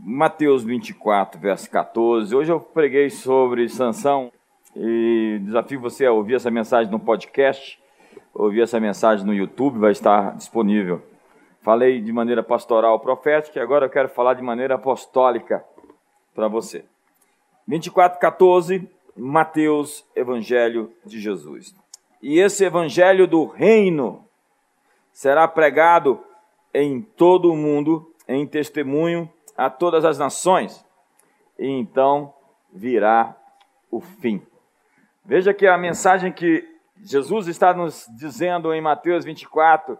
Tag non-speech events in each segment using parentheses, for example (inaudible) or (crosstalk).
Mateus 24, verso 14. Hoje eu preguei sobre Sansão e desafio você a ouvir essa mensagem no podcast, ouvir essa mensagem no YouTube, vai estar disponível. Falei de maneira pastoral profética e agora eu quero falar de maneira apostólica para você. 24, 14, Mateus, Evangelho de Jesus. E esse Evangelho do Reino será pregado em todo o mundo em testemunho a todas as nações, e então virá o fim. Veja que a mensagem que Jesus está nos dizendo em Mateus 24,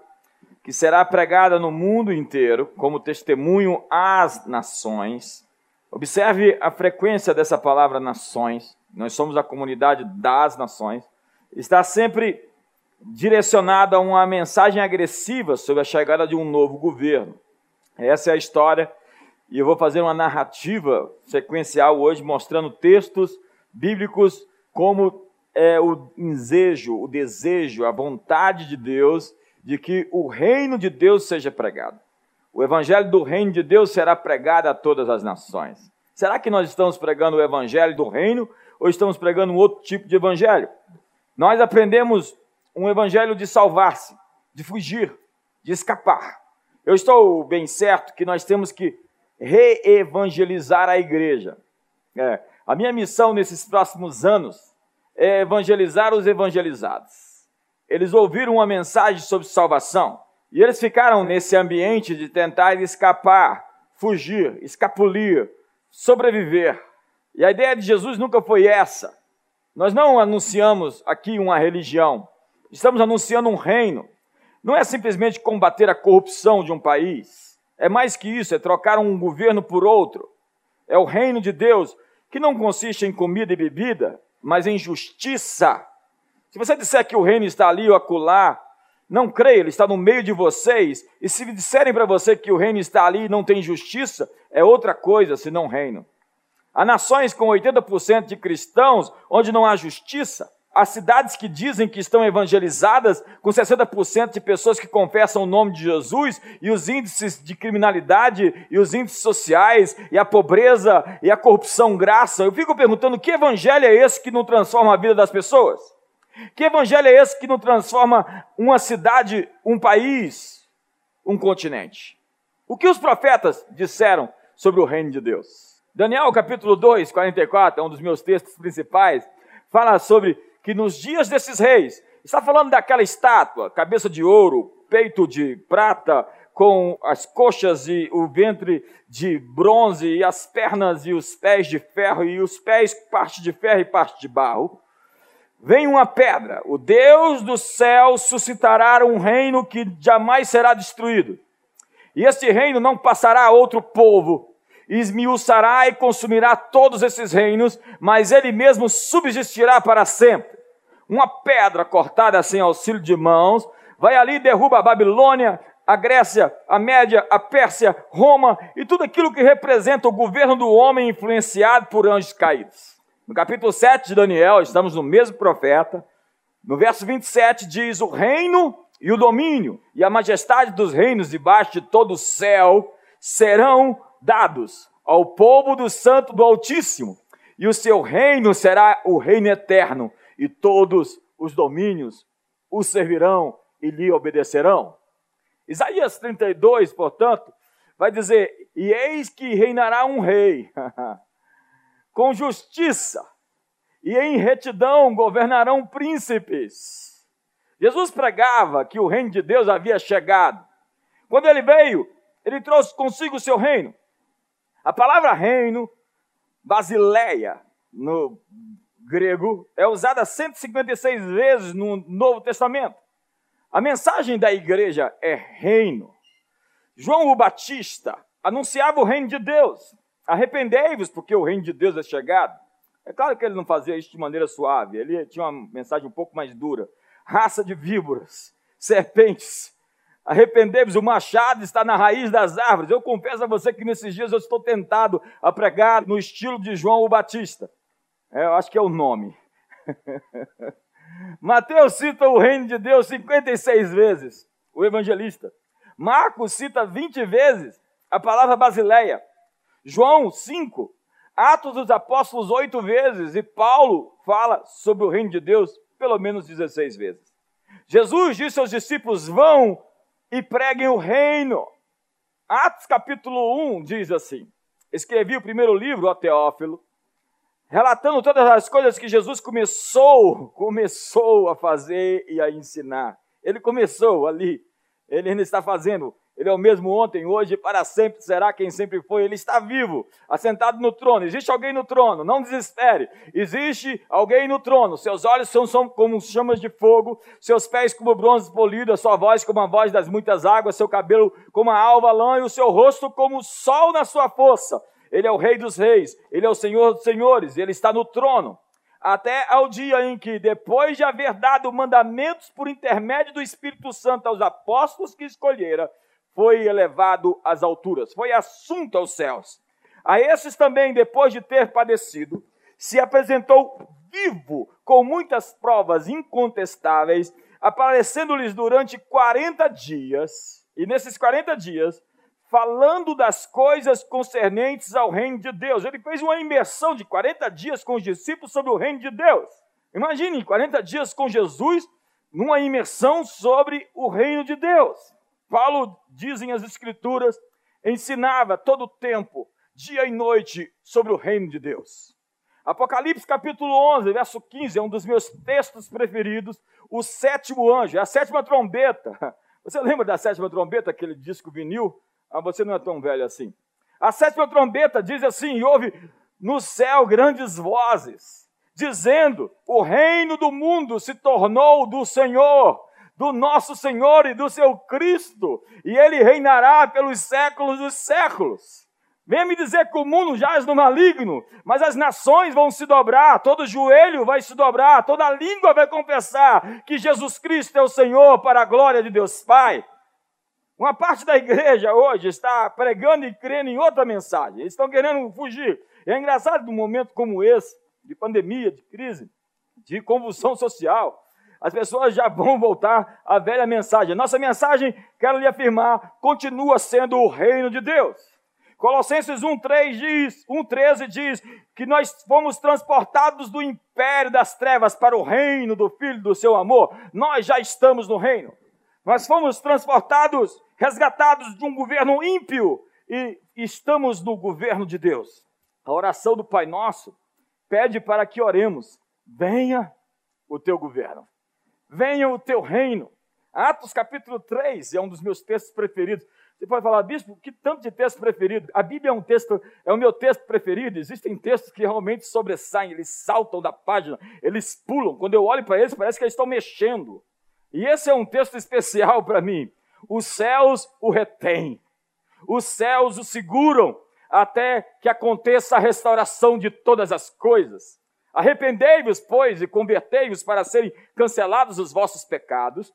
que será pregada no mundo inteiro como testemunho às nações. Observe a frequência dessa palavra nações. Nós somos a comunidade das nações. Está sempre direcionada a uma mensagem agressiva sobre a chegada de um novo governo. Essa é a história e eu vou fazer uma narrativa sequencial hoje, mostrando textos bíblicos como é o desejo, o desejo, a vontade de Deus de que o reino de Deus seja pregado. O evangelho do reino de Deus será pregado a todas as nações. Será que nós estamos pregando o evangelho do reino ou estamos pregando um outro tipo de evangelho? Nós aprendemos um evangelho de salvar-se, de fugir, de escapar. Eu estou bem certo que nós temos que reevangelizar a igreja. É, a minha missão nesses próximos anos é evangelizar os evangelizados. Eles ouviram uma mensagem sobre salvação e eles ficaram nesse ambiente de tentar escapar, fugir, escapulir, sobreviver. E a ideia de Jesus nunca foi essa. Nós não anunciamos aqui uma religião, estamos anunciando um reino. Não é simplesmente combater a corrupção de um país é mais que isso, é trocar um governo por outro. É o reino de Deus, que não consiste em comida e bebida, mas em justiça. Se você disser que o reino está ali ou acolá, não creia, ele está no meio de vocês. E se disserem para você que o reino está ali e não tem justiça, é outra coisa senão reino. Há nações com 80% de cristãos onde não há justiça. As cidades que dizem que estão evangelizadas, com 60% de pessoas que confessam o nome de Jesus, e os índices de criminalidade, e os índices sociais, e a pobreza, e a corrupção graça. Eu fico perguntando: que evangelho é esse que não transforma a vida das pessoas? Que evangelho é esse que não transforma uma cidade, um país, um continente? O que os profetas disseram sobre o reino de Deus? Daniel capítulo 2, 44, é um dos meus textos principais, fala sobre que nos dias desses reis, está falando daquela estátua, cabeça de ouro, peito de prata, com as coxas e o ventre de bronze, e as pernas e os pés de ferro, e os pés parte de ferro e parte de barro. Vem uma pedra, o Deus do céu suscitará um reino que jamais será destruído. E este reino não passará a outro povo, esmiuçará e consumirá todos esses reinos, mas ele mesmo subsistirá para sempre. Uma pedra cortada sem auxílio de mãos, vai ali e derruba a Babilônia, a Grécia, a Média, a Pérsia, Roma e tudo aquilo que representa o governo do homem influenciado por anjos caídos. No capítulo 7 de Daniel, estamos no mesmo profeta, no verso 27 diz: O reino e o domínio e a majestade dos reinos debaixo de todo o céu serão dados ao povo do Santo do Altíssimo, e o seu reino será o reino eterno, e todos os domínios o servirão e lhe obedecerão. Isaías 32, portanto, vai dizer: E eis que reinará um rei, (laughs) com justiça, e em retidão governarão príncipes. Jesus pregava que o reino de Deus havia chegado. Quando ele veio, ele trouxe consigo o seu reino. A palavra reino, basileia, no grego, é usada 156 vezes no Novo Testamento. A mensagem da igreja é reino. João o Batista anunciava o reino de Deus. Arrependei-vos, porque o reino de Deus é chegado. É claro que ele não fazia isso de maneira suave, ele tinha uma mensagem um pouco mais dura. Raça de víboras, serpentes, Arrependei-vos, o machado está na raiz das árvores. Eu confesso a você que nesses dias eu estou tentado a pregar no estilo de João o Batista. É, eu acho que é o nome. (laughs) Mateus cita o reino de Deus 56 vezes, o evangelista. Marcos cita 20 vezes a palavra basileia. João 5, Atos dos Apóstolos oito vezes, e Paulo fala sobre o reino de Deus pelo menos 16 vezes. Jesus disse aos discípulos: vão e preguem o reino. Atos capítulo 1 diz assim: Escrevi o primeiro livro, ó Teófilo, relatando todas as coisas que Jesus começou, começou a fazer e a ensinar. Ele começou ali, ele ainda está fazendo ele é o mesmo ontem, hoje e para sempre será quem sempre foi. Ele está vivo, assentado no trono. Existe alguém no trono, não desespere. Existe alguém no trono. Seus olhos são, são como chamas de fogo, seus pés como bronze polido, a sua voz como a voz das muitas águas, seu cabelo como a alva lã e o seu rosto como o sol na sua força. Ele é o rei dos reis, ele é o senhor dos senhores, ele está no trono até ao dia em que, depois de haver dado mandamentos por intermédio do Espírito Santo aos apóstolos que escolhera, foi elevado às alturas, foi assunto aos céus. A esses também, depois de ter padecido, se apresentou vivo, com muitas provas incontestáveis, aparecendo-lhes durante 40 dias, e nesses 40 dias, falando das coisas concernentes ao reino de Deus. Ele fez uma imersão de 40 dias com os discípulos sobre o reino de Deus. Imagine 40 dias com Jesus numa imersão sobre o reino de Deus. Paulo, dizem as Escrituras, ensinava todo o tempo, dia e noite, sobre o reino de Deus. Apocalipse capítulo 11, verso 15, é um dos meus textos preferidos. O sétimo anjo, é a sétima trombeta. (laughs) Você lembra da sétima trombeta, aquele disco vinil? Ah, você não é tão velho assim. A sétima trombeta diz assim: e houve no céu grandes vozes, dizendo: O reino do mundo se tornou do Senhor do nosso Senhor e do seu Cristo, e ele reinará pelos séculos dos séculos. Venha me dizer que o mundo jaz no maligno, mas as nações vão se dobrar, todo joelho vai se dobrar, toda língua vai confessar que Jesus Cristo é o Senhor para a glória de Deus Pai. Uma parte da igreja hoje está pregando e crendo em outra mensagem, eles estão querendo fugir. É engraçado num momento como esse, de pandemia, de crise, de convulsão social, as pessoas já vão voltar à velha mensagem. Nossa mensagem, quero lhe afirmar, continua sendo o reino de Deus. Colossenses 1:3 diz, 1:13 diz que nós fomos transportados do império das trevas para o reino do filho do seu amor. Nós já estamos no reino. Nós fomos transportados, resgatados de um governo ímpio e estamos no governo de Deus. A oração do Pai Nosso pede para que oremos: venha o teu governo venha o teu reino. Atos capítulo 3 é um dos meus textos preferidos. Você pode falar, bispo, que tanto de texto preferido? A Bíblia é um texto, é o meu texto preferido. Existem textos que realmente sobressaem, eles saltam da página, eles pulam. Quando eu olho para eles, parece que eles estão mexendo. E esse é um texto especial para mim. Os céus o retêm, os céus o seguram até que aconteça a restauração de todas as coisas. Arrependei-vos, pois, e convertei-vos para serem cancelados os vossos pecados,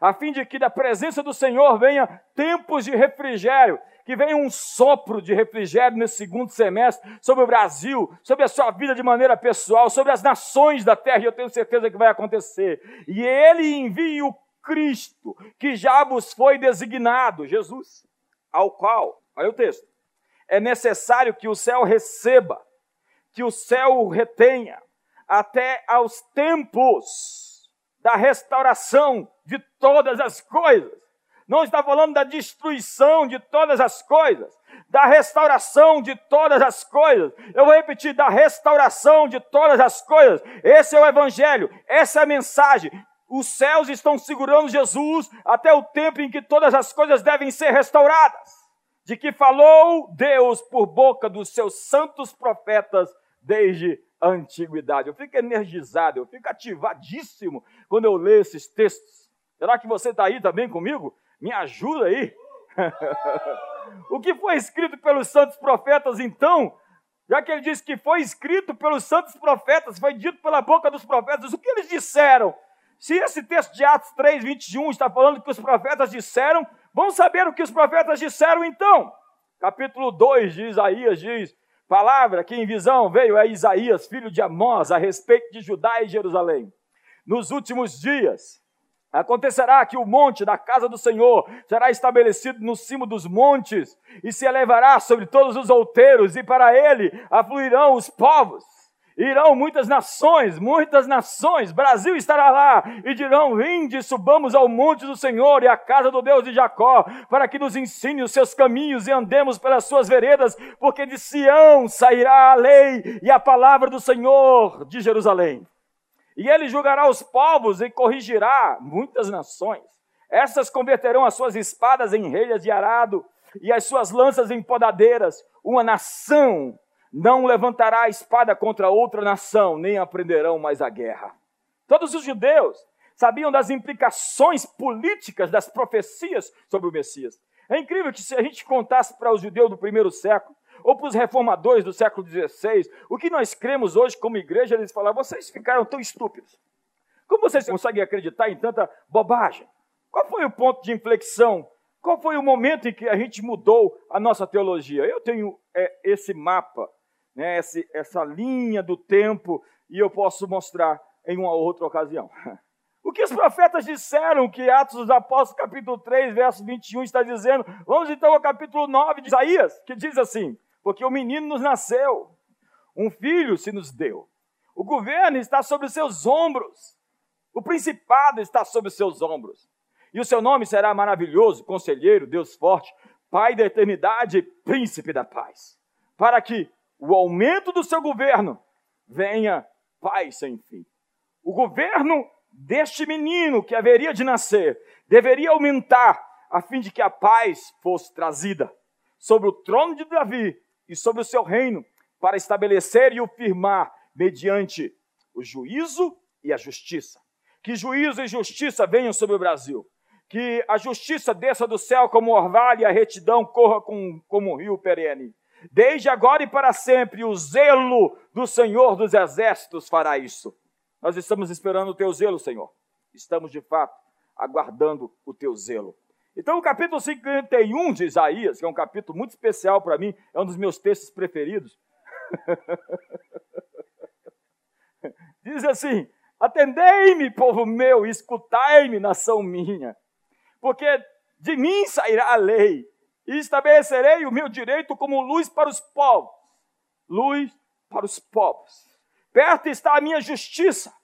a fim de que da presença do Senhor venha tempos de refrigério, que venha um sopro de refrigério nesse segundo semestre sobre o Brasil, sobre a sua vida de maneira pessoal, sobre as nações da terra, e eu tenho certeza que vai acontecer. E ele envie o Cristo, que já vos foi designado, Jesus, ao qual, olha o texto, é necessário que o céu receba que o céu o retenha até aos tempos da restauração de todas as coisas. Não está falando da destruição de todas as coisas, da restauração de todas as coisas. Eu vou repetir: da restauração de todas as coisas. Esse é o Evangelho, essa é a mensagem. Os céus estão segurando Jesus até o tempo em que todas as coisas devem ser restauradas. De que falou Deus por boca dos seus santos profetas desde a antiguidade. Eu fico energizado, eu fico ativadíssimo quando eu leio esses textos. Será que você está aí também comigo? Me ajuda aí. (laughs) o que foi escrito pelos santos profetas, então, já que ele disse que foi escrito pelos santos profetas, foi dito pela boca dos profetas, o que eles disseram? Se esse texto de Atos 3, 21 está falando que os profetas disseram, vamos saber o que os profetas disseram então. Capítulo 2 de Isaías diz: Palavra que em visão veio a Isaías, filho de Amós, a respeito de Judá e Jerusalém. Nos últimos dias, Acontecerá que o monte da casa do Senhor será estabelecido no cimo dos montes e se elevará sobre todos os outeiros, e para ele afluirão os povos. Irão muitas nações, muitas nações, Brasil estará lá, e dirão: Vinde, subamos ao monte do Senhor e à casa do Deus de Jacó, para que nos ensine os seus caminhos e andemos pelas suas veredas, porque de Sião sairá a lei e a palavra do Senhor de Jerusalém. E ele julgará os povos e corrigirá muitas nações. Essas converterão as suas espadas em relhas de arado e as suas lanças em podadeiras. Uma nação não levantará a espada contra outra nação, nem aprenderão mais a guerra. Todos os judeus sabiam das implicações políticas das profecias sobre o Messias. É incrível que se a gente contasse para os judeus do primeiro século, ou para os reformadores do século XVI, o que nós cremos hoje como igreja, eles falaram: vocês ficaram tão estúpidos. Como vocês conseguem acreditar em tanta bobagem? Qual foi o ponto de inflexão? Qual foi o momento em que a gente mudou a nossa teologia? Eu tenho é, esse mapa, né, esse, essa linha do tempo, e eu posso mostrar em uma outra ocasião. (laughs) O que os profetas disseram, que Atos dos Apóstolos, capítulo 3, verso 21, está dizendo. Vamos então ao capítulo 9 de Isaías, que diz assim: porque o menino nos nasceu, um filho se nos deu. O governo está sobre os seus ombros, o principado está sobre os seus ombros. E o seu nome será maravilhoso, conselheiro, Deus forte, Pai da eternidade, príncipe da paz. Para que o aumento do seu governo venha paz sem fim. O governo deste menino que haveria de nascer deveria aumentar a fim de que a paz fosse trazida sobre o trono de Davi e sobre o seu reino, para estabelecer e o firmar mediante o juízo e a justiça. Que juízo e justiça venham sobre o Brasil. Que a justiça desça do céu como orvalho e a retidão corra com, como um rio perene. Desde agora e para sempre, o zelo do Senhor dos Exércitos fará isso. Nós estamos esperando o teu zelo, Senhor. Estamos, de fato, aguardando o teu zelo. Então, o capítulo 51 de Isaías, que é um capítulo muito especial para mim, é um dos meus textos preferidos. (laughs) Diz assim: Atendei-me, povo meu, escutai-me, nação minha, porque de mim sairá a lei, e estabelecerei o meu direito como luz para os povos. Luz para os povos. Perto está a minha justiça,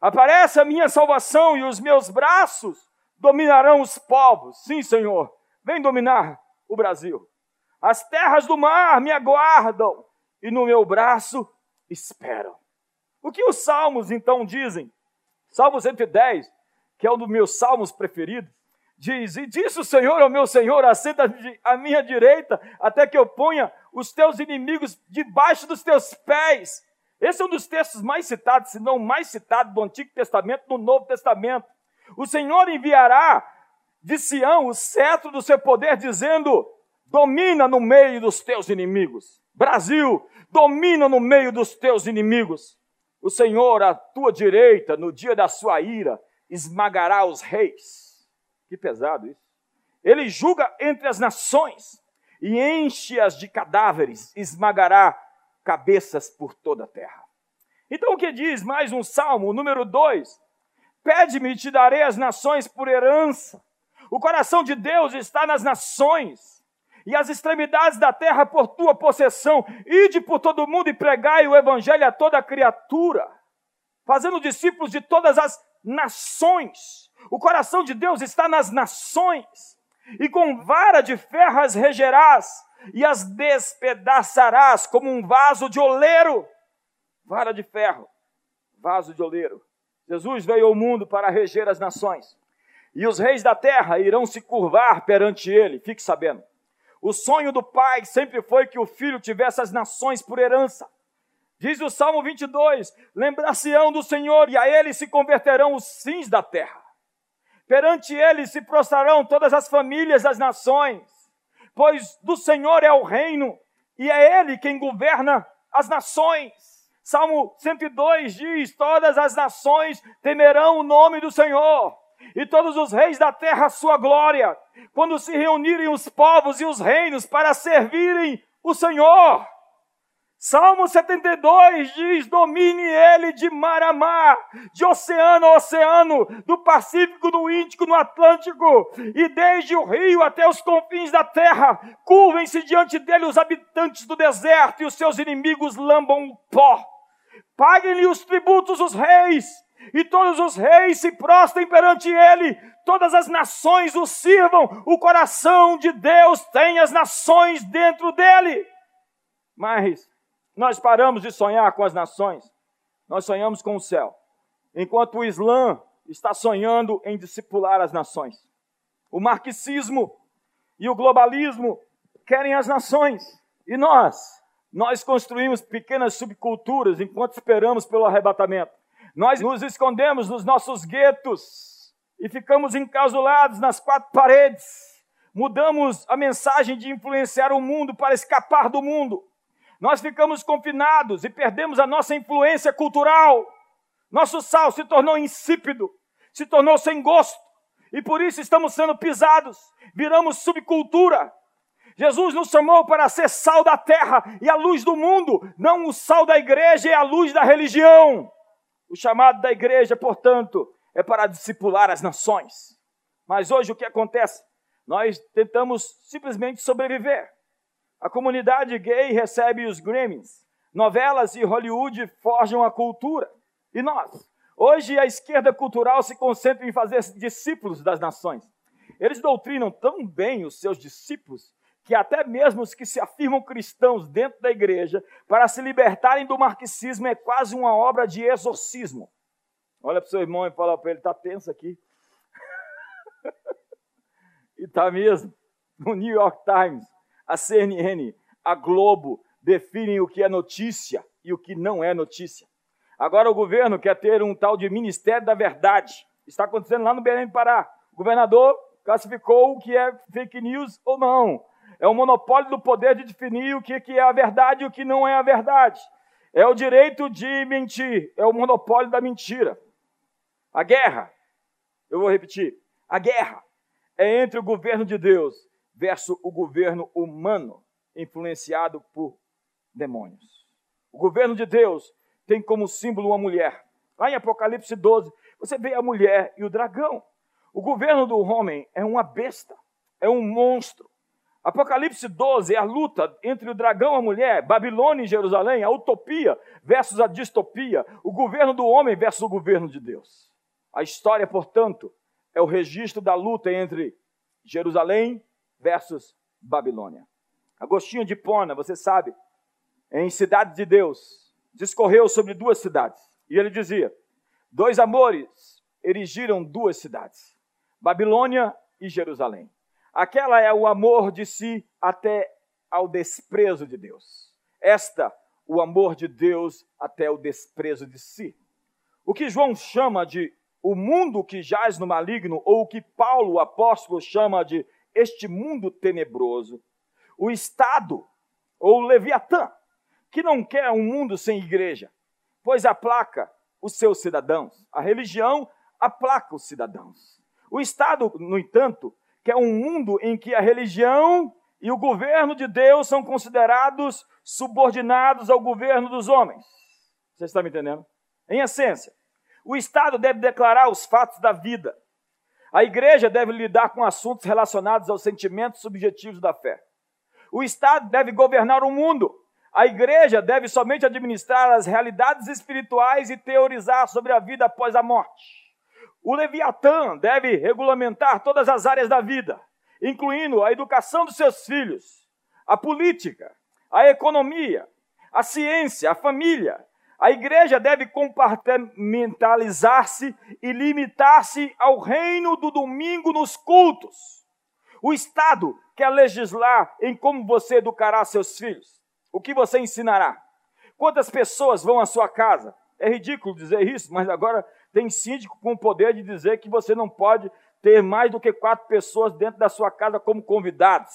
aparece a minha salvação, e os meus braços dominarão os povos. Sim, Senhor, vem dominar o Brasil. As terras do mar me aguardam e no meu braço esperam. O que os salmos então dizem? Salmo 110, que é um dos meus salmos preferidos, diz: E disse o Senhor ao meu Senhor: Assenta à minha direita, até que eu ponha os teus inimigos debaixo dos teus pés. Esse é um dos textos mais citados, se não mais citado, do Antigo Testamento, do Novo Testamento. O Senhor enviará de Sião o cetro do seu poder, dizendo: domina no meio dos teus inimigos. Brasil, domina no meio dos teus inimigos. O Senhor, à tua direita, no dia da sua ira, esmagará os reis. Que pesado isso. Ele julga entre as nações e enche-as de cadáveres, esmagará cabeças por toda a terra. Então o que diz mais um salmo, número 2? Pede-me e te darei as nações por herança. O coração de Deus está nas nações, e as extremidades da terra por tua possessão. Ide por todo mundo e pregai o evangelho a toda criatura, fazendo discípulos de todas as nações. O coração de Deus está nas nações, e com vara de ferro as regerás, e as despedaçarás como um vaso de oleiro. Vara de ferro, vaso de oleiro. Jesus veio ao mundo para reger as nações. E os reis da terra irão se curvar perante ele, fique sabendo. O sonho do pai sempre foi que o filho tivesse as nações por herança. Diz o Salmo 22: Lembrar-se-ão do Senhor, e a ele se converterão os sims da terra. Perante ele se prostrarão todas as famílias das nações, pois do Senhor é o reino, e é ele quem governa as nações. Salmo 102 diz: Todas as nações temerão o nome do Senhor, e todos os reis da terra a sua glória, quando se reunirem os povos e os reinos para servirem o Senhor. Salmo 72 diz: domine ele de mar a mar, de oceano a oceano, do Pacífico, no Índico, no Atlântico, e desde o rio até os confins da terra, curvem-se diante dele os habitantes do deserto e os seus inimigos lambam o pó. Paguem-lhe os tributos os reis, e todos os reis se prostem perante ele, todas as nações o sirvam, o coração de Deus tem as nações dentro dele. Mas nós paramos de sonhar com as nações, nós sonhamos com o céu. Enquanto o Islã está sonhando em discipular as nações. O marxismo e o globalismo querem as nações. E nós? Nós construímos pequenas subculturas enquanto esperamos pelo arrebatamento. Nós nos escondemos nos nossos guetos e ficamos encasulados nas quatro paredes. Mudamos a mensagem de influenciar o mundo para escapar do mundo. Nós ficamos confinados e perdemos a nossa influência cultural. Nosso sal se tornou insípido, se tornou sem gosto, e por isso estamos sendo pisados, viramos subcultura. Jesus nos chamou para ser sal da terra e a luz do mundo, não o sal da igreja e a luz da religião. O chamado da igreja, portanto, é para discipular as nações. Mas hoje o que acontece? Nós tentamos simplesmente sobreviver. A comunidade gay recebe os Grammys. Novelas e Hollywood forjam a cultura. E nós? Hoje a esquerda cultural se concentra em fazer discípulos das nações. Eles doutrinam tão bem os seus discípulos que até mesmo os que se afirmam cristãos dentro da igreja, para se libertarem do marxismo, é quase uma obra de exorcismo. Olha para o seu irmão e fala para ele: está tenso aqui. (laughs) e está mesmo. No New York Times, a CNN, a Globo definem o que é notícia e o que não é notícia. Agora o governo quer ter um tal de Ministério da Verdade. Está acontecendo lá no Belém do Pará. O governador classificou o que é fake news ou não. É o monopólio do poder de definir o que é a verdade e o que não é a verdade. É o direito de mentir, é o monopólio da mentira. A guerra, eu vou repetir, a guerra é entre o governo de Deus versus o governo humano influenciado por demônios. O governo de Deus tem como símbolo uma mulher. Lá em Apocalipse 12, você vê a mulher e o dragão. O governo do homem é uma besta, é um monstro. Apocalipse 12 é a luta entre o dragão e a mulher, Babilônia e Jerusalém, a utopia versus a distopia, o governo do homem versus o governo de Deus. A história, portanto, é o registro da luta entre Jerusalém versus Babilônia. Agostinho de Pona, você sabe, em Cidade de Deus, discorreu sobre duas cidades. E ele dizia: dois amores erigiram duas cidades, Babilônia e Jerusalém. Aquela é o amor de si até ao desprezo de Deus. Esta, o amor de Deus até o desprezo de si. O que João chama de o mundo que jaz no maligno, ou o que Paulo, o apóstolo, chama de este mundo tenebroso, o Estado, ou o Leviatã, que não quer um mundo sem igreja, pois aplaca os seus cidadãos. A religião aplaca os cidadãos. O Estado, no entanto, quer um mundo em que a religião e o governo de Deus são considerados subordinados ao governo dos homens. Você está me entendendo? Em essência, o Estado deve declarar os fatos da vida, a igreja deve lidar com assuntos relacionados aos sentimentos subjetivos da fé. O Estado deve governar o mundo. A igreja deve somente administrar as realidades espirituais e teorizar sobre a vida após a morte. O Leviatã deve regulamentar todas as áreas da vida, incluindo a educação dos seus filhos, a política, a economia, a ciência, a família, a igreja deve compartimentalizar-se e limitar-se ao reino do domingo nos cultos. O Estado quer legislar em como você educará seus filhos, o que você ensinará, quantas pessoas vão à sua casa. É ridículo dizer isso, mas agora tem síndico com o poder de dizer que você não pode ter mais do que quatro pessoas dentro da sua casa como convidados.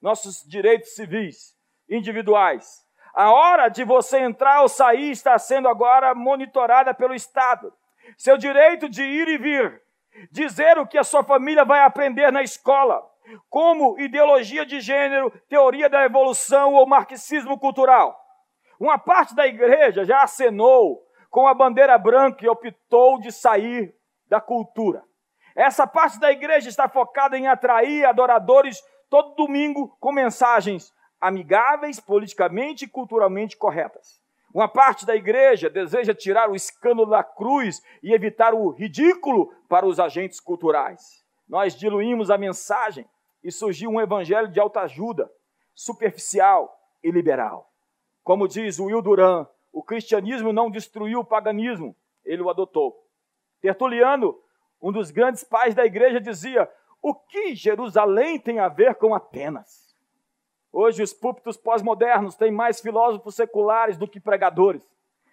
Nossos direitos civis, individuais, a hora de você entrar ou sair está sendo agora monitorada pelo Estado. Seu direito de ir e vir, dizer o que a sua família vai aprender na escola, como ideologia de gênero, teoria da evolução ou marxismo cultural. Uma parte da igreja já acenou com a bandeira branca e optou de sair da cultura. Essa parte da igreja está focada em atrair adoradores todo domingo com mensagens amigáveis, politicamente e culturalmente corretas. Uma parte da igreja deseja tirar o escândalo da cruz e evitar o ridículo para os agentes culturais. Nós diluímos a mensagem e surgiu um evangelho de alta ajuda, superficial e liberal. Como diz Will Duran, o cristianismo não destruiu o paganismo, ele o adotou. Tertuliano, um dos grandes pais da igreja, dizia: O que Jerusalém tem a ver com Atenas? Hoje, os púlpitos pós-modernos têm mais filósofos seculares do que pregadores.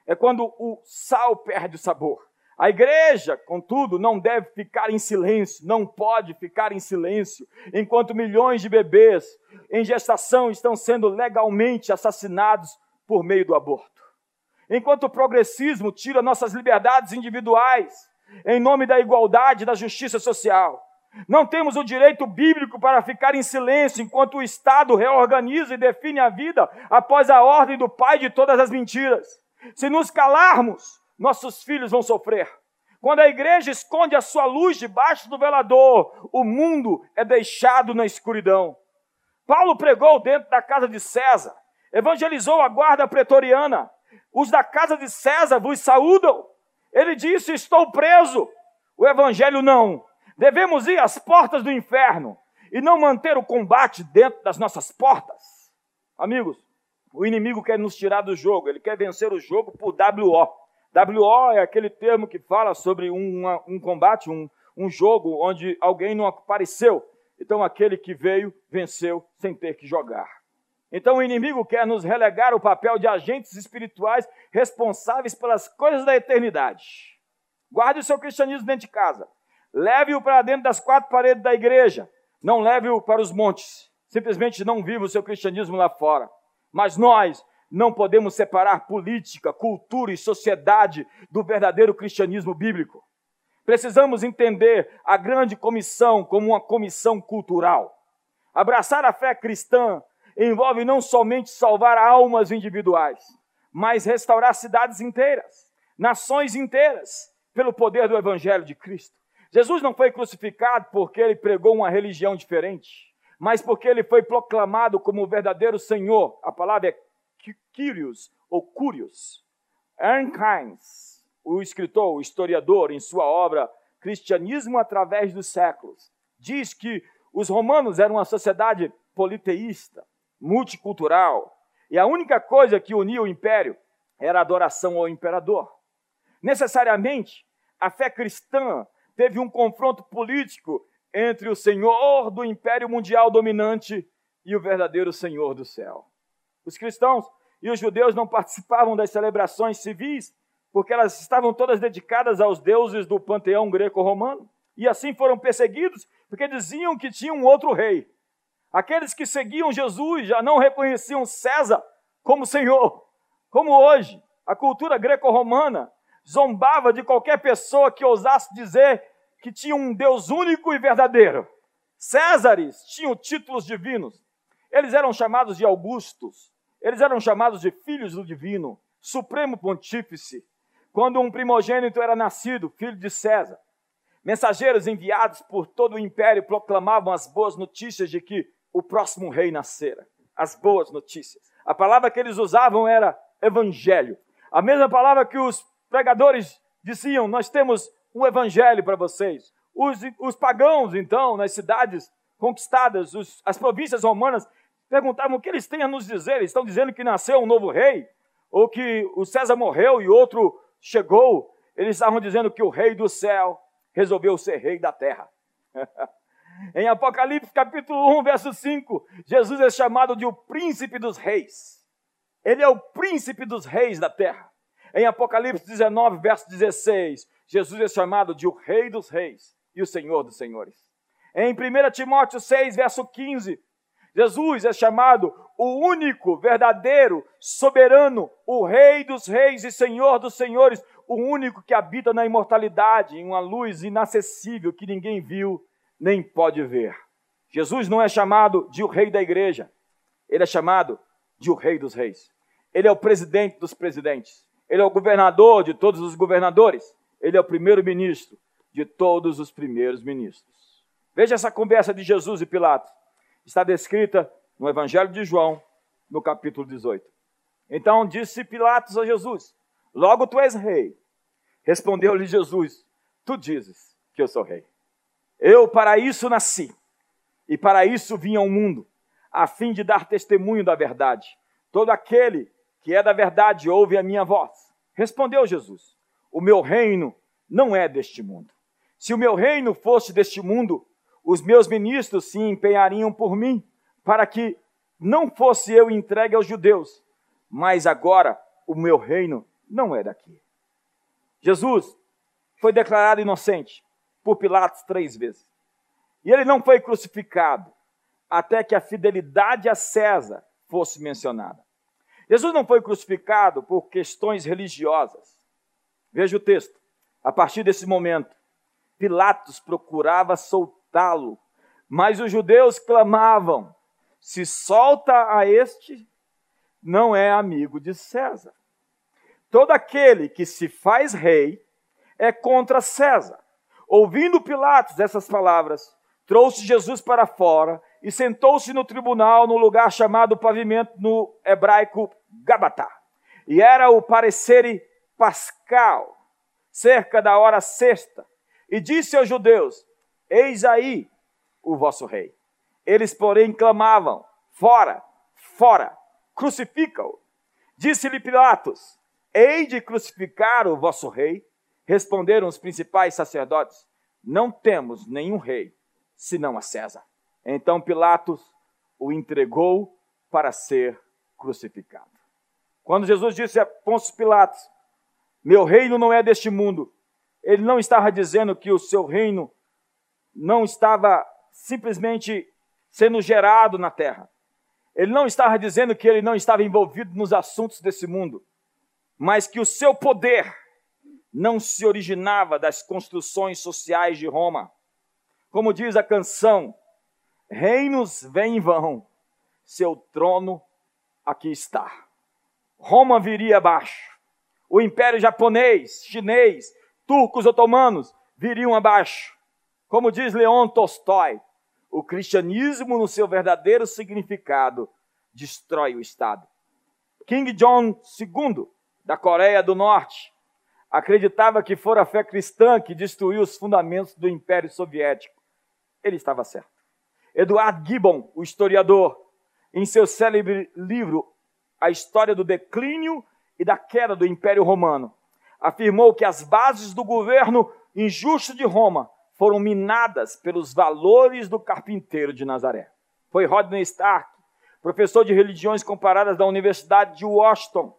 É quando o sal perde o sabor. A igreja, contudo, não deve ficar em silêncio, não pode ficar em silêncio, enquanto milhões de bebês em gestação estão sendo legalmente assassinados por meio do aborto. Enquanto o progressismo tira nossas liberdades individuais em nome da igualdade e da justiça social. Não temos o direito bíblico para ficar em silêncio enquanto o Estado reorganiza e define a vida após a ordem do Pai de todas as mentiras. Se nos calarmos, nossos filhos vão sofrer. Quando a igreja esconde a sua luz debaixo do velador, o mundo é deixado na escuridão. Paulo pregou dentro da casa de César, evangelizou a guarda pretoriana. Os da casa de César vos saúdam. Ele disse: Estou preso. O evangelho não. Devemos ir às portas do inferno e não manter o combate dentro das nossas portas. Amigos, o inimigo quer nos tirar do jogo, ele quer vencer o jogo por WO. WO é aquele termo que fala sobre um, um combate, um, um jogo onde alguém não apareceu. Então aquele que veio venceu sem ter que jogar. Então o inimigo quer nos relegar o papel de agentes espirituais responsáveis pelas coisas da eternidade. Guarde o seu cristianismo dentro de casa. Leve-o para dentro das quatro paredes da igreja. Não leve-o para os montes. Simplesmente não viva o seu cristianismo lá fora. Mas nós não podemos separar política, cultura e sociedade do verdadeiro cristianismo bíblico. Precisamos entender a grande comissão como uma comissão cultural. Abraçar a fé cristã envolve não somente salvar almas individuais, mas restaurar cidades inteiras, nações inteiras, pelo poder do Evangelho de Cristo. Jesus não foi crucificado porque ele pregou uma religião diferente, mas porque ele foi proclamado como o verdadeiro Senhor. A palavra é Kyrios ou Curios. Ernst Heinz, o escritor, o historiador, em sua obra Cristianismo através dos séculos, diz que os romanos eram uma sociedade politeísta, multicultural, e a única coisa que unia o império era a adoração ao imperador. Necessariamente, a fé cristã teve um confronto político entre o senhor do império mundial dominante e o verdadeiro senhor do céu. Os cristãos e os judeus não participavam das celebrações civis, porque elas estavam todas dedicadas aos deuses do panteão greco-romano. E assim foram perseguidos, porque diziam que tinham um outro rei. Aqueles que seguiam Jesus já não reconheciam César como Senhor. Como hoje, a cultura greco-romana zombava de qualquer pessoa que ousasse dizer que tinha um Deus único e verdadeiro. Césares tinham títulos divinos. Eles eram chamados de Augustos, eles eram chamados de filhos do divino, supremo pontífice, quando um primogênito era nascido, filho de César. Mensageiros enviados por todo o império proclamavam as boas notícias de que o próximo rei nascera. As boas notícias. A palavra que eles usavam era evangelho. A mesma palavra que os pregadores diziam: Nós temos um evangelho para vocês. Os, os pagãos, então, nas cidades conquistadas, os, as províncias romanas, perguntavam o que eles têm a nos dizer. Eles estão dizendo que nasceu um novo rei, ou que o César morreu e outro chegou. Eles estavam dizendo que o rei do céu resolveu ser rei da terra. (laughs) em Apocalipse capítulo 1, verso 5, Jesus é chamado de o príncipe dos reis. Ele é o príncipe dos reis da terra. Em Apocalipse 19, verso 16, Jesus é chamado de o rei dos reis e o senhor dos senhores. Em 1 Timóteo 6, verso 15, Jesus é chamado o único, verdadeiro, soberano, o Rei dos Reis e Senhor dos Senhores, o único que habita na imortalidade, em uma luz inacessível que ninguém viu nem pode ver. Jesus não é chamado de o Rei da igreja, ele é chamado de o Rei dos Reis. Ele é o presidente dos presidentes. Ele é o governador de todos os governadores. Ele é o primeiro-ministro de todos os primeiros ministros. Veja essa conversa de Jesus e Pilatos. Está descrita no Evangelho de João, no capítulo 18. Então disse Pilatos a Jesus: Logo tu és rei. Respondeu-lhe Jesus: Tu dizes que eu sou rei. Eu para isso nasci, e para isso vim ao mundo, a fim de dar testemunho da verdade. Todo aquele que é da verdade ouve a minha voz. Respondeu Jesus: O meu reino não é deste mundo. Se o meu reino fosse deste mundo, os meus ministros se empenhariam por mim, para que não fosse eu entregue aos judeus. Mas agora o meu reino não é daqui. Jesus foi declarado inocente por Pilatos três vezes. E ele não foi crucificado até que a fidelidade a César fosse mencionada. Jesus não foi crucificado por questões religiosas. Veja o texto. A partir desse momento, Pilatos procurava soltá-lo, mas os judeus clamavam: se solta a este, não é amigo de César. Todo aquele que se faz rei é contra César. Ouvindo Pilatos essas palavras, trouxe Jesus para fora e sentou-se no tribunal no lugar chamado pavimento no hebraico Gabatá. E era o parecer pascal, cerca da hora sexta, e disse aos judeus: Eis aí o vosso rei. Eles, porém, clamavam: Fora, fora, crucifica-o. Disse-lhe Pilatos: Hei de crucificar o vosso rei? Responderam os principais sacerdotes: Não temos nenhum rei, senão a César. Então Pilatos o entregou para ser crucificado. Quando Jesus disse a Pôncio Pilatos: Meu reino não é deste mundo, ele não estava dizendo que o seu reino não estava simplesmente sendo gerado na terra. Ele não estava dizendo que ele não estava envolvido nos assuntos desse mundo, mas que o seu poder não se originava das construções sociais de Roma. Como diz a canção, reinos vêm e vão, seu trono aqui está. Roma viria abaixo. O império japonês, chinês, turcos otomanos viriam abaixo. Como diz Leon Tolstói, o cristianismo, no seu verdadeiro significado, destrói o Estado. King John II, da Coreia do Norte, acreditava que fora a fé cristã que destruiu os fundamentos do Império Soviético. Ele estava certo. Eduard Gibbon, o historiador, em seu célebre livro A História do Declínio e da Queda do Império Romano, afirmou que as bases do governo injusto de Roma foram minadas pelos valores do carpinteiro de Nazaré. Foi Rodney Stark, professor de religiões comparadas da Universidade de Washington,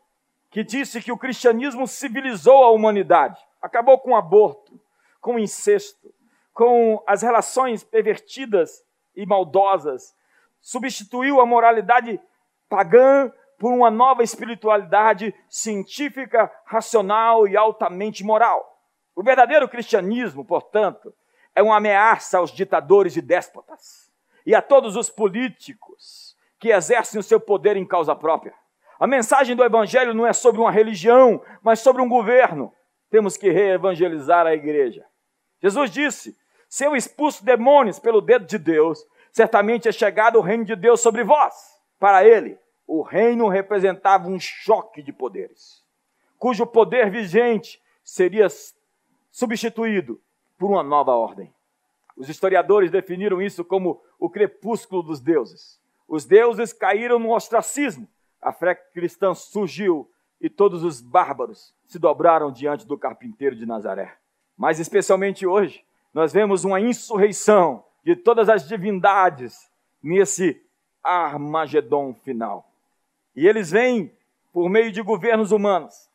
que disse que o cristianismo civilizou a humanidade, acabou com o aborto, com o incesto, com as relações pervertidas e maldosas, substituiu a moralidade pagã por uma nova espiritualidade científica, racional e altamente moral. O verdadeiro cristianismo, portanto, é uma ameaça aos ditadores e déspotas e a todos os políticos que exercem o seu poder em causa própria. A mensagem do Evangelho não é sobre uma religião, mas sobre um governo. Temos que reevangelizar a igreja. Jesus disse: Se eu expulso demônios pelo dedo de Deus, certamente é chegado o reino de Deus sobre vós. Para ele, o reino representava um choque de poderes, cujo poder vigente seria substituído por uma nova ordem. Os historiadores definiram isso como o crepúsculo dos deuses. Os deuses caíram no ostracismo, a fé cristã surgiu e todos os bárbaros se dobraram diante do carpinteiro de Nazaré. Mas especialmente hoje, nós vemos uma insurreição de todas as divindades nesse Armagedon final. E eles vêm por meio de governos humanos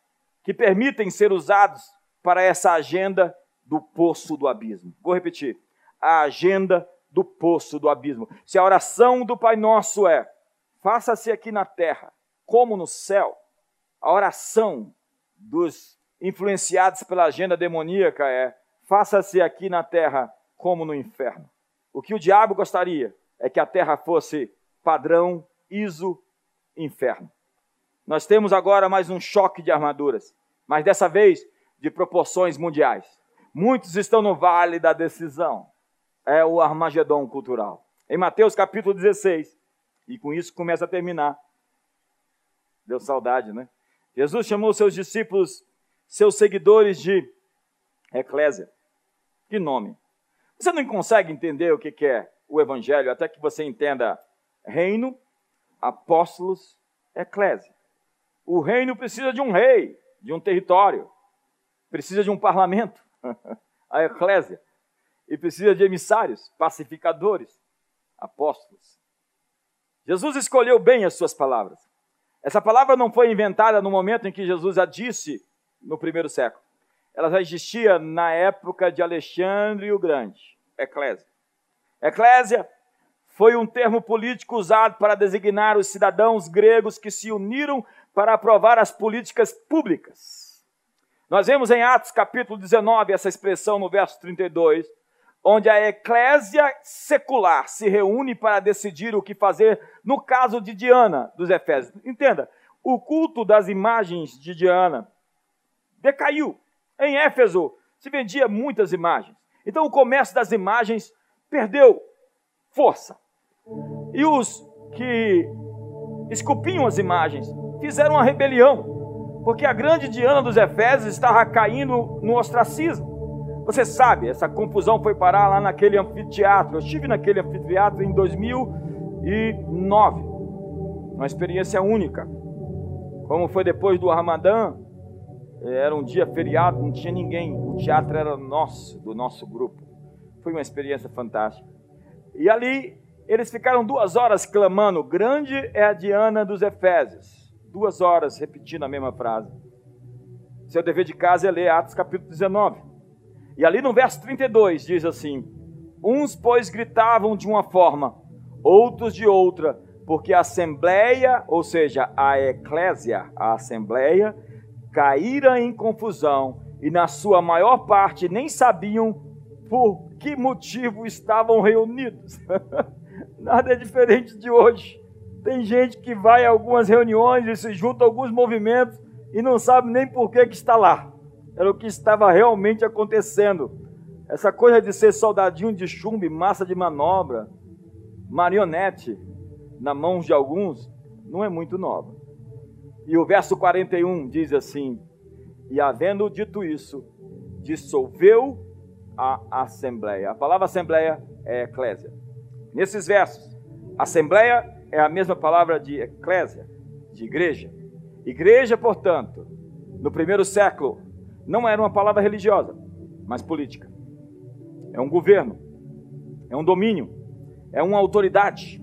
que permitem ser usados para essa agenda do poço do abismo. Vou repetir: a agenda do poço do abismo. Se a oração do Pai Nosso é: faça-se aqui na terra como no céu, a oração dos influenciados pela agenda demoníaca é: faça-se aqui na terra como no inferno. O que o diabo gostaria é que a terra fosse padrão, ISO, inferno. nós temos agora mais um choque de armaduras, mas dessa vez de proporções mundiais. Muitos estão no vale da decisão. É o Armagedon cultural. Em Mateus capítulo 16, e com isso começa a terminar. Deu saudade, né? Jesus chamou seus discípulos, seus seguidores de eclésia. Que nome? Você não consegue entender o que é o evangelho até que você entenda reino, apóstolos, eclésia. O reino precisa de um rei, de um território, precisa de um parlamento, (laughs) a eclésia, e precisa de emissários, pacificadores, apóstolos. Jesus escolheu bem as suas palavras. Essa palavra não foi inventada no momento em que Jesus a disse no primeiro século. Ela já existia na época de Alexandre o Grande, eclésia. Eclésia foi um termo político usado para designar os cidadãos gregos que se uniram para aprovar as políticas públicas. Nós vemos em Atos capítulo 19 essa expressão no verso 32, onde a eclésia secular se reúne para decidir o que fazer no caso de Diana dos Efésios. Entenda, o culto das imagens de Diana decaiu. Em Éfeso se vendia muitas imagens. Então o comércio das imagens perdeu força. E os que esculpiam as imagens fizeram uma rebelião, porque a grande Diana dos Efésios estava caindo no ostracismo. Você sabe, essa confusão foi parar lá naquele anfiteatro. Eu estive naquele anfiteatro em 2009. Uma experiência única. Como foi depois do Ramadã, era um dia feriado, não tinha ninguém. O teatro era nosso, do nosso grupo. Foi uma experiência fantástica. E ali eles ficaram duas horas clamando: Grande é a Diana dos Efésios duas horas repetindo a mesma frase. Seu dever de casa é ler Atos capítulo 19. E ali no verso 32 diz assim: Uns, pois, gritavam de uma forma, outros de outra, porque a assembleia, ou seja, a eclésia, a assembleia, caíra em confusão e na sua maior parte nem sabiam por que motivo estavam reunidos. (laughs) Nada é diferente de hoje. Tem gente que vai a algumas reuniões e se junta a alguns movimentos e não sabe nem por que, que está lá. Era o que estava realmente acontecendo. Essa coisa de ser soldadinho de chumbo, massa de manobra, marionete na mão de alguns, não é muito nova. E o verso 41 diz assim: E havendo dito isso, dissolveu a assembleia. A palavra assembleia é eclésia. Nesses versos, assembleia é a mesma palavra de eclésia, de igreja. Igreja, portanto, no primeiro século, não era uma palavra religiosa, mas política. É um governo, é um domínio, é uma autoridade.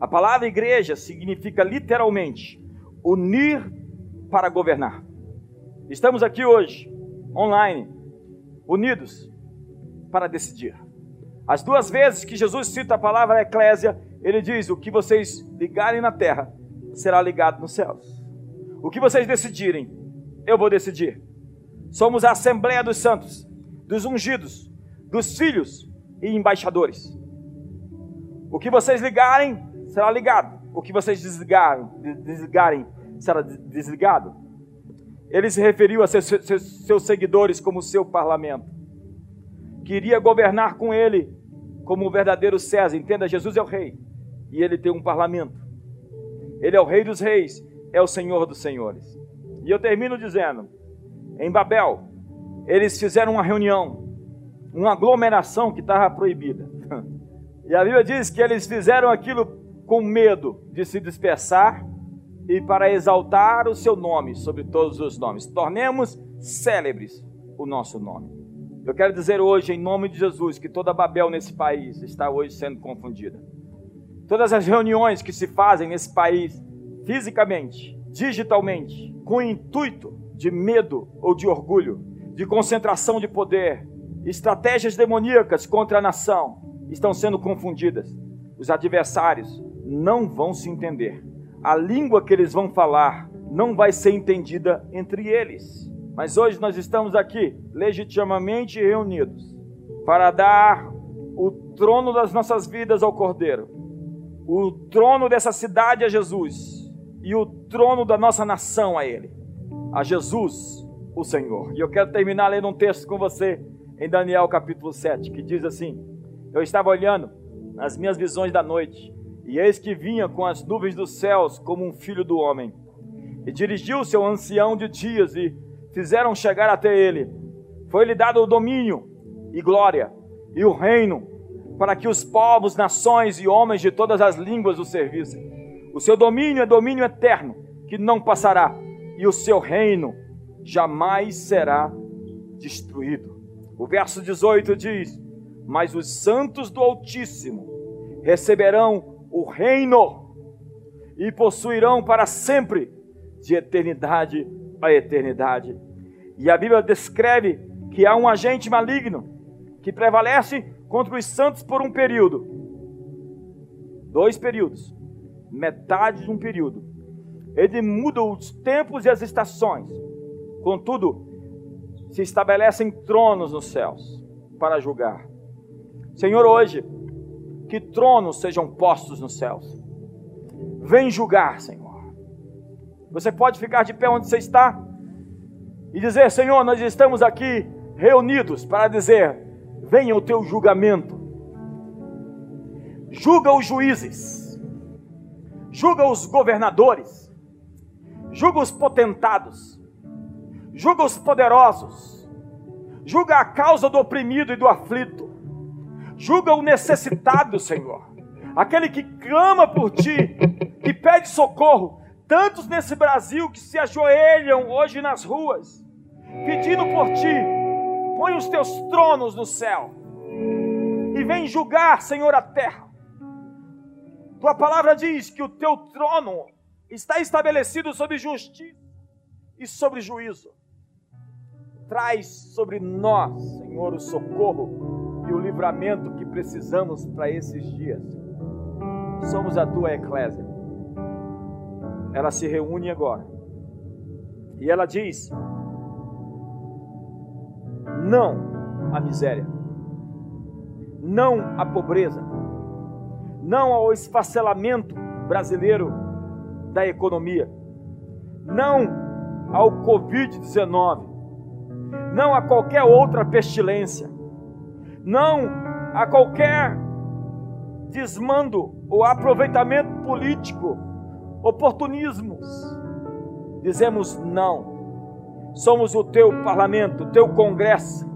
A palavra igreja significa literalmente unir para governar. Estamos aqui hoje, online, unidos para decidir. As duas vezes que Jesus cita a palavra eclésia, ele diz: O que vocês ligarem na terra será ligado nos céus. O que vocês decidirem, eu vou decidir. Somos a Assembleia dos Santos, dos ungidos, dos filhos e embaixadores. O que vocês ligarem será ligado. O que vocês desligarem, desligarem será desligado. Ele se referiu a seus, seus, seus seguidores como seu parlamento. Queria governar com ele como o verdadeiro César. Entenda, Jesus é o rei e ele tem um parlamento. Ele é o rei dos reis, é o senhor dos senhores. E eu termino dizendo: em Babel, eles fizeram uma reunião, uma aglomeração que estava proibida. (laughs) E a Bíblia diz que eles fizeram aquilo com medo de se dispersar e para exaltar o seu nome sobre todos os nomes. Tornemos célebres o nosso nome. Eu quero dizer hoje, em nome de Jesus, que toda Babel nesse país está hoje sendo confundida. Todas as reuniões que se fazem nesse país, fisicamente, digitalmente, com intuito de medo ou de orgulho, de concentração de poder, estratégias demoníacas contra a nação, estão sendo confundidas. Os adversários não vão se entender. A língua que eles vão falar não vai ser entendida entre eles. Mas hoje nós estamos aqui legitimamente reunidos para dar o trono das nossas vidas ao Cordeiro o trono dessa cidade é Jesus. e o trono da nossa nação a Ele, a Jesus, o Senhor. E eu quero terminar lendo um texto com você em Daniel capítulo 7, que diz assim: Eu estava olhando nas minhas visões da noite, e eis que vinha com as nuvens dos céus como um filho do homem. E dirigiu-se ao ancião de dias e fizeram chegar até ele. Foi-lhe dado o domínio e glória e o reino, para que os povos, nações e homens de todas as línguas o servissem. O seu domínio é domínio eterno, que não passará, e o seu reino jamais será destruído. O verso 18 diz: Mas os santos do Altíssimo receberão o reino e possuirão para sempre, de eternidade a eternidade. E a Bíblia descreve que há um agente maligno que prevalece contra os santos por um período. Dois períodos. Metade de um período. Ele muda os tempos e as estações. Contudo, se estabelecem tronos nos céus para julgar. Senhor, hoje, que tronos sejam postos nos céus. Vem julgar, Senhor. Você pode ficar de pé onde você está e dizer: Senhor, nós estamos aqui reunidos para dizer: venha o teu julgamento. Julga os juízes, julga os governadores, julga os potentados, julga os poderosos, julga a causa do oprimido e do aflito, julga o necessitado, Senhor, aquele que clama por ti, que pede socorro. Tantos nesse Brasil que se ajoelham hoje nas ruas, pedindo por ti, põe os teus tronos no céu e vem julgar, Senhor, a terra. Tua palavra diz que o teu trono está estabelecido sobre justiça e sobre juízo. Traz sobre nós, Senhor, o socorro e o livramento que precisamos para esses dias. Somos a tua eclésia. Ela se reúne agora. E ela diz: Não à miséria. Não à pobreza. Não ao esfacelamento brasileiro da economia. Não ao Covid-19 não a qualquer outra pestilência, não a qualquer desmando ou aproveitamento político, oportunismos. Dizemos não. Somos o teu parlamento, o teu congresso,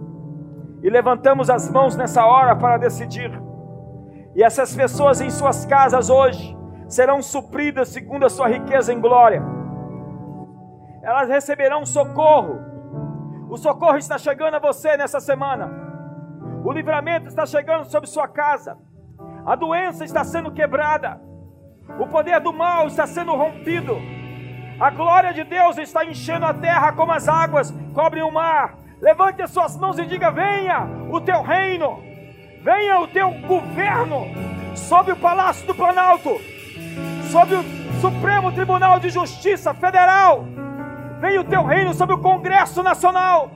e levantamos as mãos nessa hora para decidir. E essas pessoas em suas casas hoje serão supridas segundo a sua riqueza em glória. Elas receberão socorro o socorro está chegando a você nessa semana. O livramento está chegando sobre sua casa. A doença está sendo quebrada. O poder do mal está sendo rompido. A glória de Deus está enchendo a terra como as águas cobrem o mar. Levante as suas mãos e diga: Venha o teu reino, venha o teu governo sobre o Palácio do Planalto, sobre o Supremo Tribunal de Justiça Federal Venha o teu reino sobre o Congresso Nacional.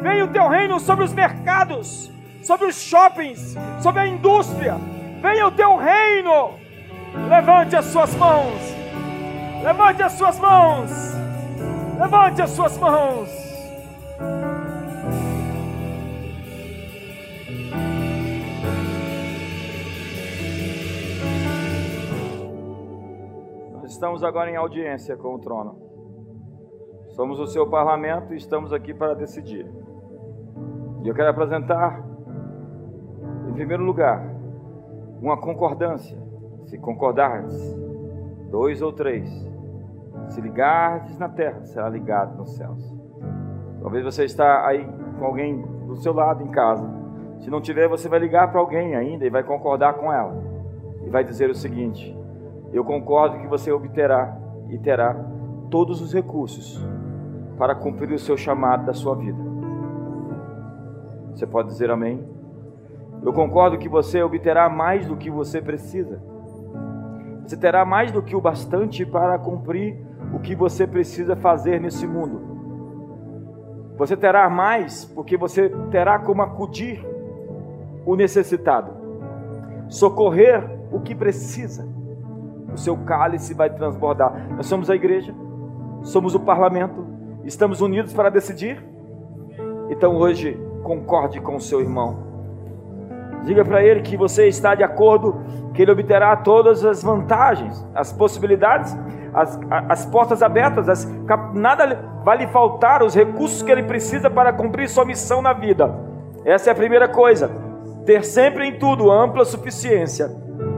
Venha o teu reino sobre os mercados, sobre os shoppings, sobre a indústria. Venha o teu reino. Levante as suas mãos. Levante as suas mãos. Levante as suas mãos. Nós estamos agora em audiência com o trono. Somos o seu parlamento e estamos aqui para decidir. E eu quero apresentar, em primeiro lugar, uma concordância. Se concordardes, dois ou três, se ligardes na terra, será ligado nos céus. Talvez você está aí com alguém do seu lado em casa. Se não tiver, você vai ligar para alguém ainda e vai concordar com ela. E vai dizer o seguinte: Eu concordo que você obterá e terá todos os recursos para cumprir o seu chamado da sua vida. Você pode dizer amém? Eu concordo que você obterá mais do que você precisa. Você terá mais do que o bastante para cumprir o que você precisa fazer nesse mundo. Você terá mais porque você terá como acudir o necessitado, socorrer o que precisa, o seu cálice vai transbordar. Nós somos a igreja, somos o parlamento, estamos unidos para decidir. Então hoje, concorde com o seu irmão. Diga para ele que você está de acordo, que ele obterá todas as vantagens, as possibilidades, as, as portas abertas, as, nada vai lhe faltar, os recursos que ele precisa para cumprir sua missão na vida. Essa é a primeira coisa. Ter sempre em tudo ampla suficiência.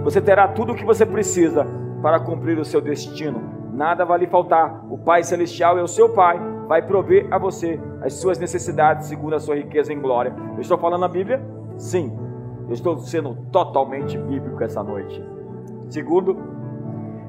Você terá tudo o que você precisa para cumprir o seu destino. Nada vai lhe faltar. O Pai Celestial é o seu Pai, vai prover a você as suas necessidades segundo a sua riqueza em glória. Eu estou falando a Bíblia? Sim. Eu estou sendo totalmente bíblico essa noite. Segundo,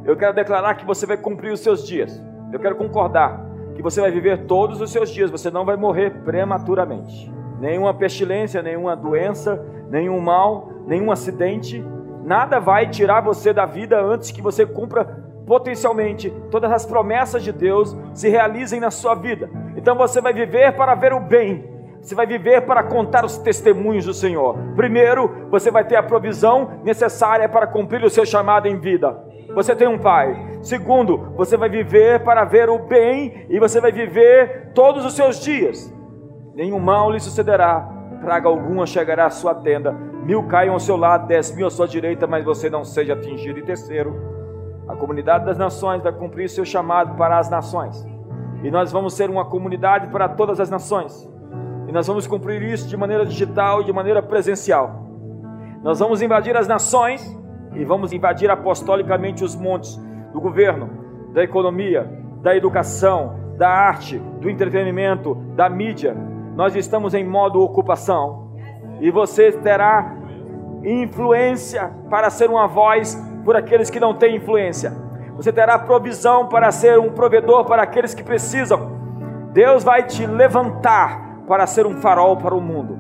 eu quero declarar que você vai cumprir os seus dias. Eu quero concordar que você vai viver todos os seus dias. Você não vai morrer prematuramente. Nenhuma pestilência, nenhuma doença, nenhum mal, nenhum acidente Nada vai tirar você da vida antes que você cumpra potencialmente todas as promessas de Deus se realizem na sua vida. Então você vai viver para ver o bem. Você vai viver para contar os testemunhos do Senhor. Primeiro, você vai ter a provisão necessária para cumprir o seu chamado em vida. Você tem um pai. Segundo, você vai viver para ver o bem e você vai viver todos os seus dias. Nenhum mal lhe sucederá, praga alguma chegará à sua tenda mil caiam ao seu lado, dez mil à sua direita, mas você não seja atingido. E terceiro, a comunidade das nações vai cumprir seu chamado para as nações. E nós vamos ser uma comunidade para todas as nações. Nós vamos cumprir isso de maneira digital e de maneira presencial. Nós vamos invadir as nações e vamos invadir apostolicamente os montes do governo, da economia, da educação, da arte, do entretenimento, da mídia. Nós estamos em modo ocupação e você terá influência para ser uma voz por aqueles que não têm influência. Você terá provisão para ser um provedor para aqueles que precisam. Deus vai te levantar para ser um farol para o mundo.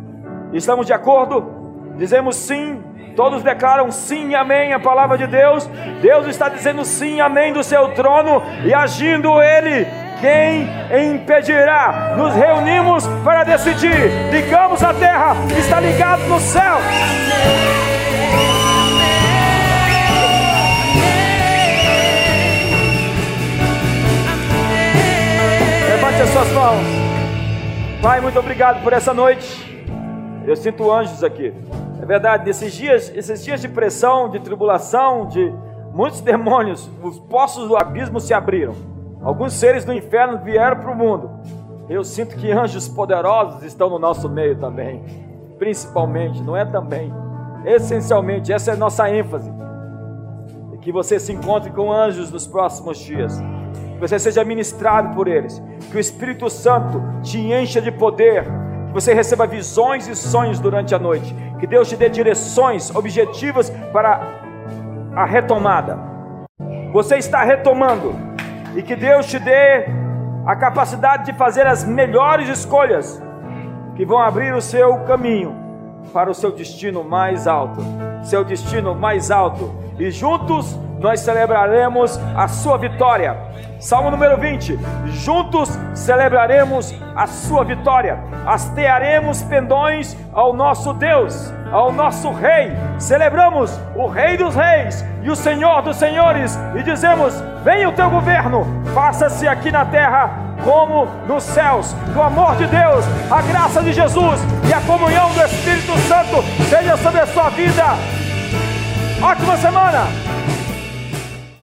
Estamos de acordo? Dizemos sim. Todos declaram sim amém a palavra de Deus. Deus está dizendo sim, amém do seu trono e agindo ele quem impedirá? Nos reunimos para decidir. Ligamos a terra, está ligado no céu. Levante as suas mãos. Pai, muito obrigado por essa noite. Eu sinto anjos aqui. É verdade, nesses dias, esses dias de pressão, de tribulação, de muitos demônios, os poços do abismo se abriram. Alguns seres do inferno vieram para o mundo. Eu sinto que anjos poderosos estão no nosso meio também. Principalmente, não é também. Essencialmente, essa é a nossa ênfase. E que você se encontre com anjos nos próximos dias. Que você seja ministrado por eles. Que o Espírito Santo te encha de poder. Que você receba visões e sonhos durante a noite. Que Deus te dê direções objetivas para a retomada. Você está retomando e que Deus te dê a capacidade de fazer as melhores escolhas que vão abrir o seu caminho para o seu destino mais alto, seu destino mais alto, e juntos nós celebraremos a sua vitória. Salmo número 20: Juntos celebraremos a sua vitória, hastearemos pendões ao nosso Deus, ao nosso Rei. Celebramos o Rei dos Reis e o Senhor dos Senhores, e dizemos: Venha o teu governo, faça-se aqui na terra como nos céus. O amor de Deus, a graça de Jesus e a comunhão do Espírito Santo seja sobre a sua vida. Ótima semana!